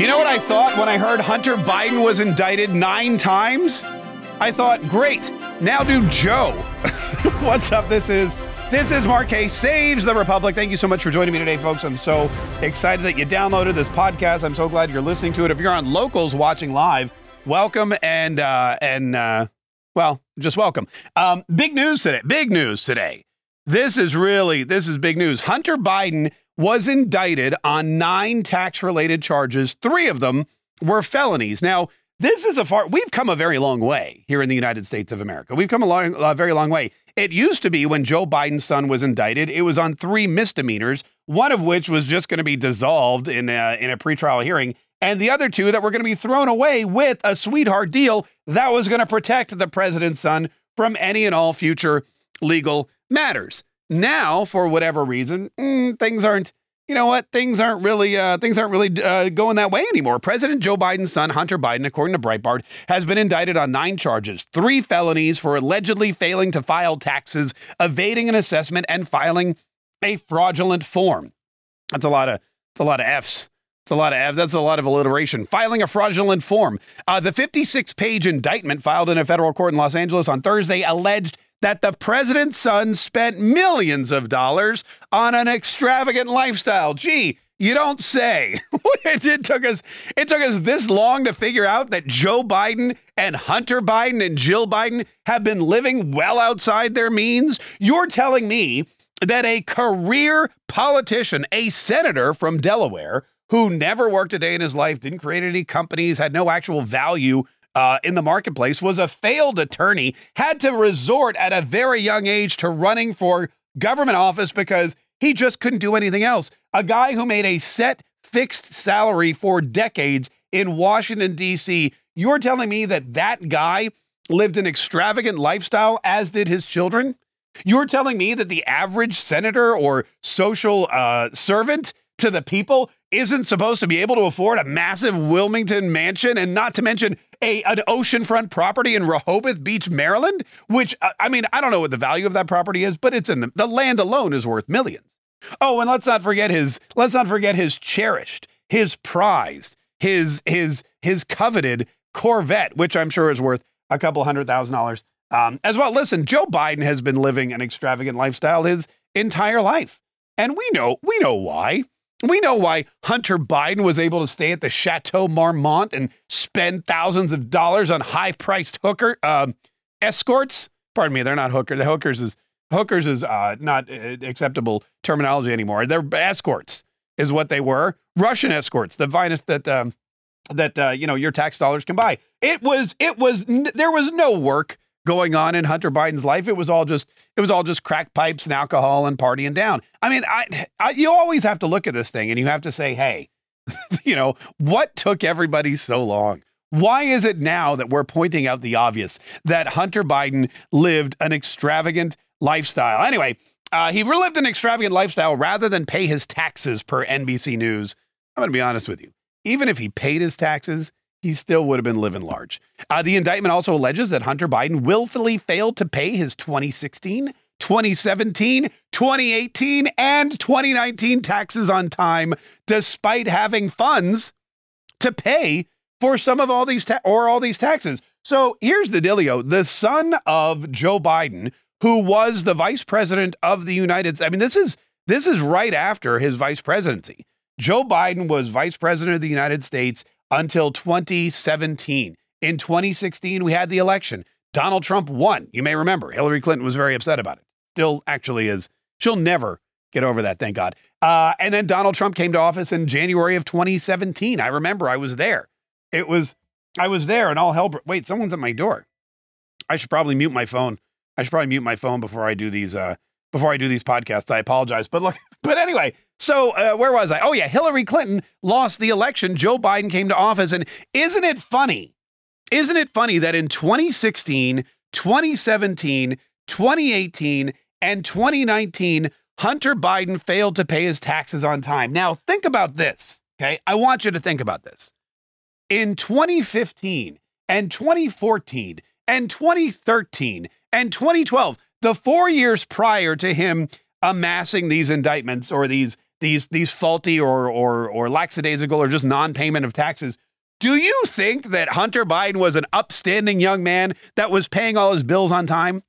You know what I thought when I heard Hunter Biden was indicted nine times? I thought, great, now do Joe. What's up? This is this is Mark Kaye Saves the Republic. Thank you so much for joining me today, folks. I'm so excited that you downloaded this podcast. I'm so glad you're listening to it. If you're on locals watching live, welcome and uh, and uh, well, just welcome. Um, big news today. Big news today. This is really this is big news. Hunter Biden was indicted on nine tax related charges. Three of them were felonies. Now, this is a far, we've come a very long way here in the United States of America. We've come a, long, a very long way. It used to be when Joe Biden's son was indicted, it was on three misdemeanors, one of which was just going to be dissolved in a, in a pretrial hearing, and the other two that were going to be thrown away with a sweetheart deal that was going to protect the president's son from any and all future legal matters. Now, for whatever reason, mm, things aren't. You know what? Things aren't really uh, things aren't really uh, going that way anymore. President Joe Biden's son, Hunter Biden, according to Breitbart, has been indicted on nine charges, three felonies for allegedly failing to file taxes, evading an assessment, and filing a fraudulent form. That's a lot of it's a lot of Fs. That's a lot of. That's a lot of alliteration. Filing a fraudulent form. Uh, the 56 page indictment filed in a federal court in Los Angeles on Thursday alleged that the president's son spent millions of dollars on an extravagant lifestyle. Gee, you don't say. it took us it took us this long to figure out that Joe Biden and Hunter Biden and Jill Biden have been living well outside their means. You're telling me that a career politician, a senator from Delaware who never worked a day in his life, didn't create any companies, had no actual value uh, in the marketplace, was a failed attorney, had to resort at a very young age to running for government office because he just couldn't do anything else. A guy who made a set fixed salary for decades in Washington, D.C. You're telling me that that guy lived an extravagant lifestyle, as did his children? You're telling me that the average senator or social uh, servant to the people isn't supposed to be able to afford a massive Wilmington mansion and not to mention a an oceanfront property in Rehoboth Beach, Maryland, which uh, I mean, I don't know what the value of that property is, but it's in the the land alone is worth millions. Oh, and let's not forget his let's not forget his cherished, his prized, his his his coveted Corvette, which I'm sure is worth a couple hundred thousand dollars. Um, as well, listen, Joe Biden has been living an extravagant lifestyle his entire life. And we know, we know why. We know why Hunter Biden was able to stay at the Chateau Marmont and spend thousands of dollars on high-priced hooker um, escorts. Pardon me, they're not hookers. The hookers is hookers is uh, not uh, acceptable terminology anymore. They're escorts, is what they were. Russian escorts, the finest that um, that uh, you know your tax dollars can buy. It was it was there was no work going on in Hunter Biden's life. It was all just it was all just crack pipes and alcohol and partying down. I mean, I, I you always have to look at this thing and you have to say, hey, you know, what took everybody so long? Why is it now that we're pointing out the obvious that Hunter Biden lived an extravagant lifestyle? Anyway, uh, he lived an extravagant lifestyle rather than pay his taxes per NBC News. I'm going to be honest with you. Even if he paid his taxes, he still would have been living large. Uh, the indictment also alleges that Hunter Biden willfully failed to pay his 2016, 2017, 2018, and 2019 taxes on time, despite having funds to pay for some of all these ta- or all these taxes. So here's the dealio: the son of Joe Biden, who was the vice president of the United States. I mean, this is this is right after his vice presidency. Joe Biden was vice president of the United States until 2017. In 2016, we had the election. Donald Trump won. You may remember. Hillary Clinton was very upset about it. Still, actually, is. She'll never get over that, thank God. Uh, and then Donald Trump came to office in January of 2017. I remember I was there. It was, I was there and all hell. Wait, someone's at my door. I should probably mute my phone. I should probably mute my phone before I do these, uh, before I do these podcasts. I apologize. But look, but anyway, So, uh, where was I? Oh, yeah. Hillary Clinton lost the election. Joe Biden came to office. And isn't it funny? Isn't it funny that in 2016, 2017, 2018, and 2019, Hunter Biden failed to pay his taxes on time? Now, think about this. Okay. I want you to think about this. In 2015 and 2014 and 2013 and 2012, the four years prior to him amassing these indictments or these these these faulty or or or lackadaisical or just non-payment of taxes. Do you think that Hunter Biden was an upstanding young man that was paying all his bills on time?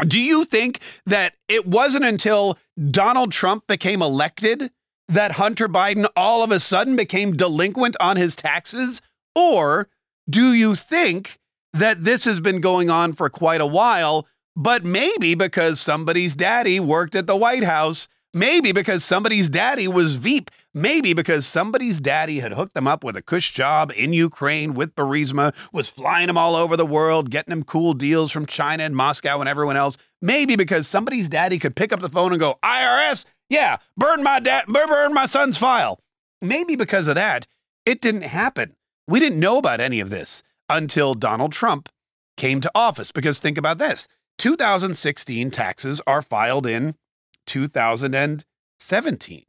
Do you think that it wasn't until Donald Trump became elected that Hunter Biden all of a sudden became delinquent on his taxes? Or do you think that this has been going on for quite a while, but maybe because somebody's daddy worked at the White House Maybe because somebody's daddy was Veep. Maybe because somebody's daddy had hooked them up with a cush job in Ukraine with Burisma, was flying them all over the world, getting them cool deals from China and Moscow and everyone else. Maybe because somebody's daddy could pick up the phone and go, IRS, yeah, burn my dad, burn my son's file. Maybe because of that, it didn't happen. We didn't know about any of this until Donald Trump came to office. Because think about this 2016 taxes are filed in 2017.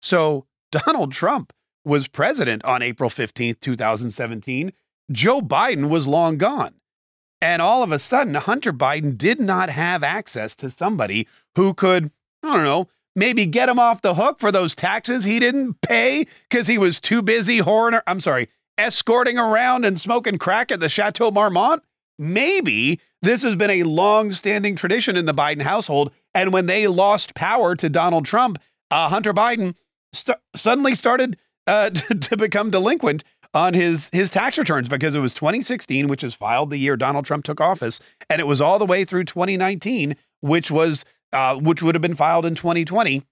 So Donald Trump was president on April 15th, 2017. Joe Biden was long gone. And all of a sudden, Hunter Biden did not have access to somebody who could, I don't know, maybe get him off the hook for those taxes he didn't pay because he was too busy whoring, I'm sorry, escorting around and smoking crack at the Chateau Marmont. Maybe this has been a long standing tradition in the Biden household. And when they lost power to Donald Trump, uh, Hunter Biden st- suddenly started uh, to, to become delinquent on his his tax returns because it was 2016, which is filed the year Donald Trump took office, and it was all the way through 2019, which was uh, which would have been filed in 2020,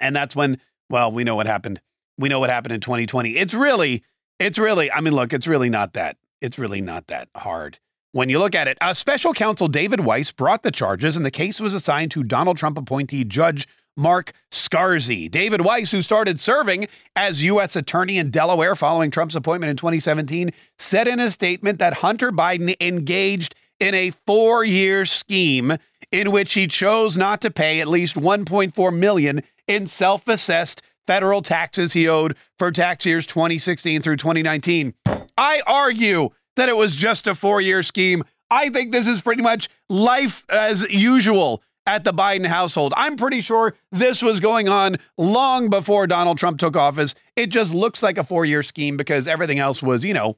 and that's when well we know what happened. We know what happened in 2020. It's really it's really I mean look, it's really not that it's really not that hard when you look at it. Uh, special counsel David Weiss brought the charges, and the case was assigned to Donald Trump appointee Judge Mark Scarsi. David Weiss, who started serving as U.S. Attorney in Delaware following Trump's appointment in 2017, said in a statement that Hunter Biden engaged in a four year scheme in which he chose not to pay at least 1.4 million in self-assessed federal taxes he owed for tax years 2016 through 2019. I argue that it was just a four year scheme. I think this is pretty much life as usual at the Biden household. I'm pretty sure this was going on long before Donald Trump took office. It just looks like a four year scheme because everything else was, you know,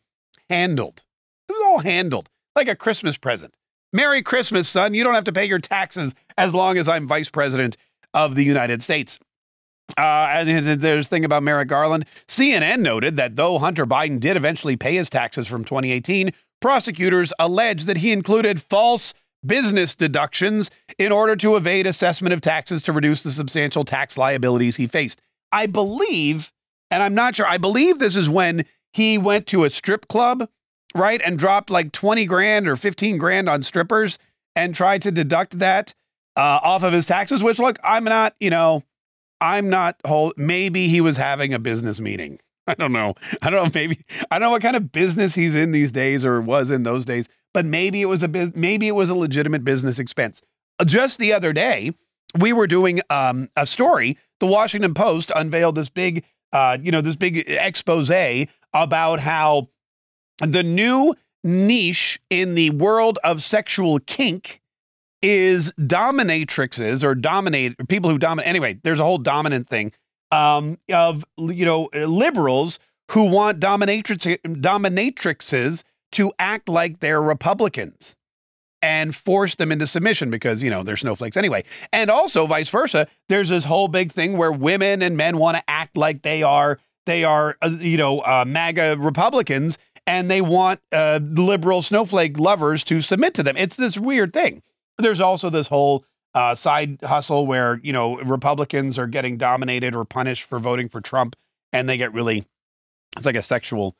handled. It was all handled like a Christmas present. Merry Christmas, son. You don't have to pay your taxes as long as I'm vice president of the United States. Uh, and there's thing about Merrick Garland. CNN noted that though Hunter Biden did eventually pay his taxes from 2018, prosecutors allege that he included false business deductions in order to evade assessment of taxes to reduce the substantial tax liabilities he faced. I believe, and I'm not sure, I believe this is when he went to a strip club, right, and dropped like 20 grand or 15 grand on strippers and tried to deduct that uh, off of his taxes, which, look, I'm not, you know, I'm not whole. Maybe he was having a business meeting. I don't know. I don't know. Maybe I don't know what kind of business he's in these days or was in those days. But maybe it was a biz- maybe it was a legitimate business expense. Just the other day, we were doing um, a story. The Washington Post unveiled this big, uh, you know, this big expose about how the new niche in the world of sexual kink is dominatrixes or dominate people who dominate. Anyway, there's a whole dominant thing um, of you know liberals who want dominatrix dominatrixes to act like they're Republicans and force them into submission because you know they're snowflakes anyway. And also vice versa. There's this whole big thing where women and men want to act like they are they are uh, you know uh, MAGA Republicans and they want uh, liberal snowflake lovers to submit to them. It's this weird thing. There's also this whole uh, side hustle where you know Republicans are getting dominated or punished for voting for Trump, and they get really it's like a sexual,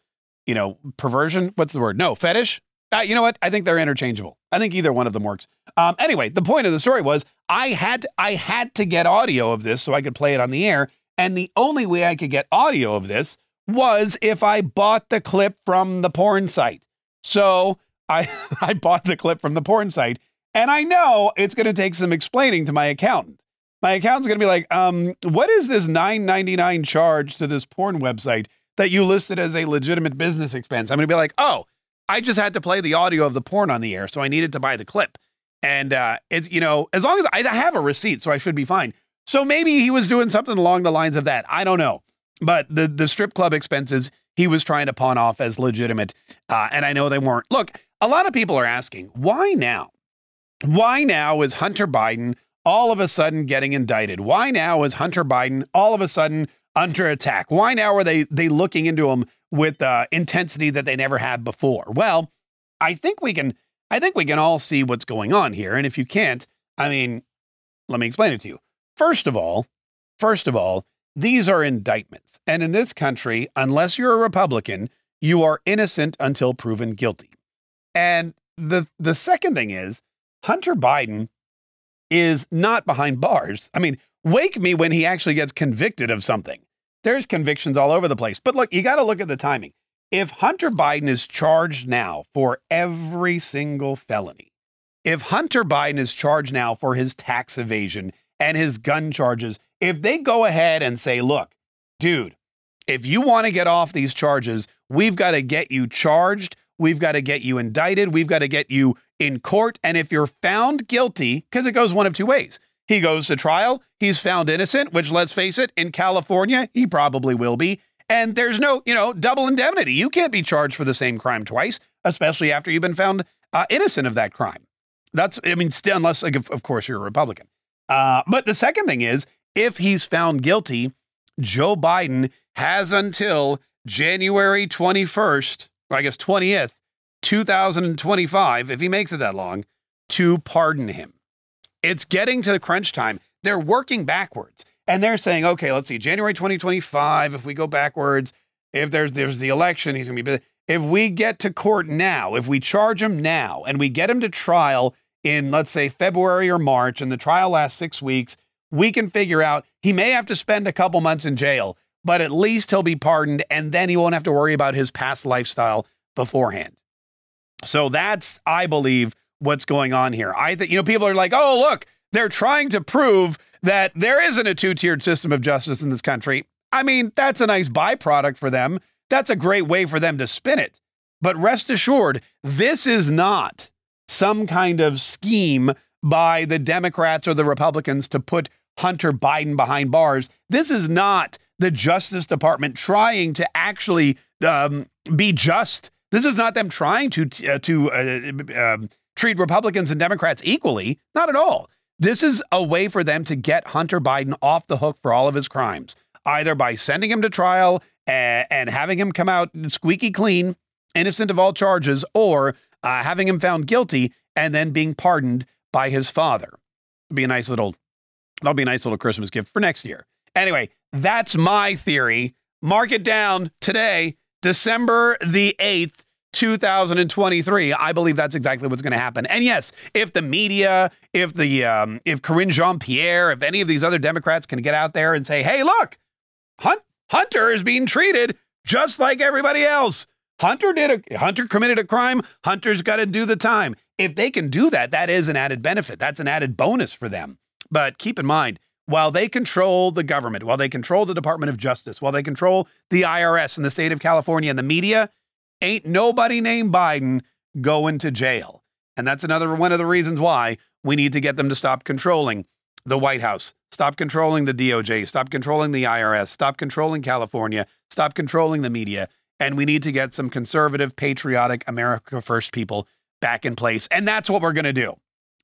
you know, perversion. What's the word? No, fetish. Uh, you know what? I think they're interchangeable. I think either one of them works. Um, anyway, the point of the story was I had to, I had to get audio of this so I could play it on the air. And the only way I could get audio of this was if I bought the clip from the porn site. So I I bought the clip from the porn site, and I know it's going to take some explaining to my accountant. My accountant's going to be like, um, what is this 9.99 charge to this porn website that you listed as a legitimate business expense? I'm going to be like, oh, I just had to play the audio of the porn on the air, so I needed to buy the clip. And uh, it's you know, as long as I have a receipt, so I should be fine. So maybe he was doing something along the lines of that. I don't know. But the the strip club expenses he was trying to pawn off as legitimate, uh, and I know they weren't. Look, a lot of people are asking why now. Why now is Hunter Biden all of a sudden getting indicted? Why now is Hunter Biden all of a sudden under attack? Why now are they they looking into him with uh, intensity that they never had before? Well, I think we can I think we can all see what's going on here. And if you can't, I mean, let me explain it to you. First of all, first of all, these are indictments. And in this country, unless you're a Republican, you are innocent until proven guilty. And the the second thing is Hunter Biden is not behind bars. I mean, wake me when he actually gets convicted of something. There's convictions all over the place. But look, you got to look at the timing. If Hunter Biden is charged now for every single felony, if Hunter Biden is charged now for his tax evasion and his gun charges, if they go ahead and say, look, dude, if you want to get off these charges, we've got to get you charged. We've got to get you indicted. We've got to get you in court. And if you're found guilty, because it goes one of two ways, he goes to trial, he's found innocent, which let's face it, in California, he probably will be. And there's no, you know, double indemnity. You can't be charged for the same crime twice, especially after you've been found uh, innocent of that crime. That's, I mean, still, unless, like, of course, you're a Republican. Uh, but the second thing is, if he's found guilty, Joe Biden has until January 21st, or I guess 20th, 2025, if he makes it that long, to pardon him. It's getting to the crunch time. They're working backwards. And they're saying, okay, let's see, January 2025, if we go backwards, if there's there's the election, he's gonna be if we get to court now, if we charge him now and we get him to trial in let's say February or March and the trial lasts 6 weeks, we can figure out he may have to spend a couple months in jail, but at least he'll be pardoned and then he won't have to worry about his past lifestyle beforehand. So that's I believe what's going on here. I think you know people are like, "Oh, look, they're trying to prove that there isn't a two tiered system of justice in this country. I mean, that's a nice byproduct for them. That's a great way for them to spin it. But rest assured, this is not some kind of scheme by the Democrats or the Republicans to put Hunter Biden behind bars. This is not the Justice Department trying to actually um, be just. This is not them trying to uh, to uh, uh, treat Republicans and Democrats equally. Not at all. This is a way for them to get Hunter Biden off the hook for all of his crimes, either by sending him to trial and, and having him come out squeaky clean, innocent of all charges, or uh, having him found guilty and then being pardoned by his father. It'll be a nice little, that'll be a nice little Christmas gift for next year. Anyway, that's my theory. Mark it down today, December the 8th. 2023. I believe that's exactly what's going to happen. And yes, if the media, if the um, if Karine Jean-Pierre, if any of these other Democrats can get out there and say, "Hey, look, Hunt, Hunter is being treated just like everybody else. Hunter did a Hunter committed a crime. Hunter's got to do the time." If they can do that, that is an added benefit. That's an added bonus for them. But keep in mind, while they control the government, while they control the Department of Justice, while they control the IRS and the state of California and the media, ain't nobody named Biden going to jail. And that's another one of the reasons why we need to get them to stop controlling the White House, stop controlling the DOJ, stop controlling the IRS, stop controlling California, stop controlling the media. And we need to get some conservative, patriotic, America First people back in place. And that's what we're going to do.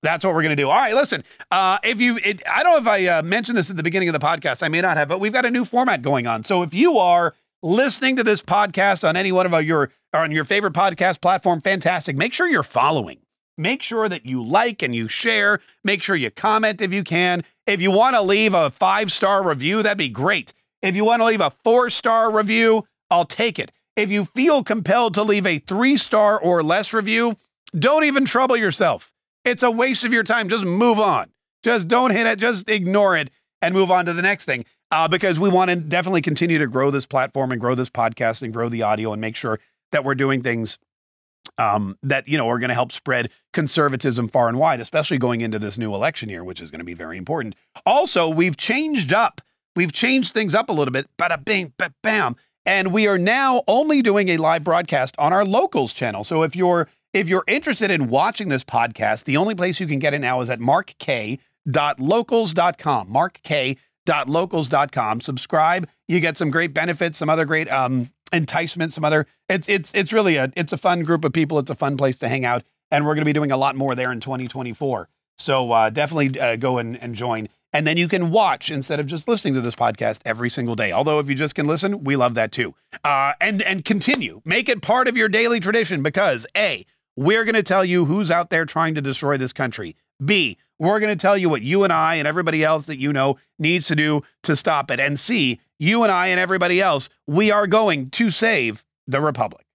That's what we're going to do. All right, listen. Uh, if you, it, I don't know if I uh, mentioned this at the beginning of the podcast. I may not have, but we've got a new format going on. So if you are listening to this podcast on any one of your on your favorite podcast platform, fantastic. Make sure you're following. Make sure that you like and you share. Make sure you comment if you can. If you want to leave a five star review, that'd be great. If you want to leave a four star review, I'll take it. If you feel compelled to leave a three star or less review, don't even trouble yourself. It's a waste of your time. Just move on. Just don't hit it. Just ignore it and move on to the next thing. Uh, because we want to definitely continue to grow this platform and grow this podcast and grow the audio and make sure that we're doing things um, that you know are going to help spread conservatism far and wide, especially going into this new election year, which is going to be very important. Also, we've changed up, we've changed things up a little bit. Bada bing, ba bam, and we are now only doing a live broadcast on our locals channel. So if you're if you're interested in watching this podcast, the only place you can get it now is at markk.locals.com. markk.locals.com. Subscribe. You get some great benefits, some other great um, enticement, some other. It's it's it's really a it's a fun group of people. It's a fun place to hang out, and we're going to be doing a lot more there in 2024. So uh, definitely uh, go and, and join. And then you can watch instead of just listening to this podcast every single day. Although if you just can listen, we love that too. Uh, and and continue, make it part of your daily tradition because a we're going to tell you who's out there trying to destroy this country. B we're going to tell you what you and I and everybody else that you know needs to do to stop it. And C you and I and everybody else, we are going to save the Republic.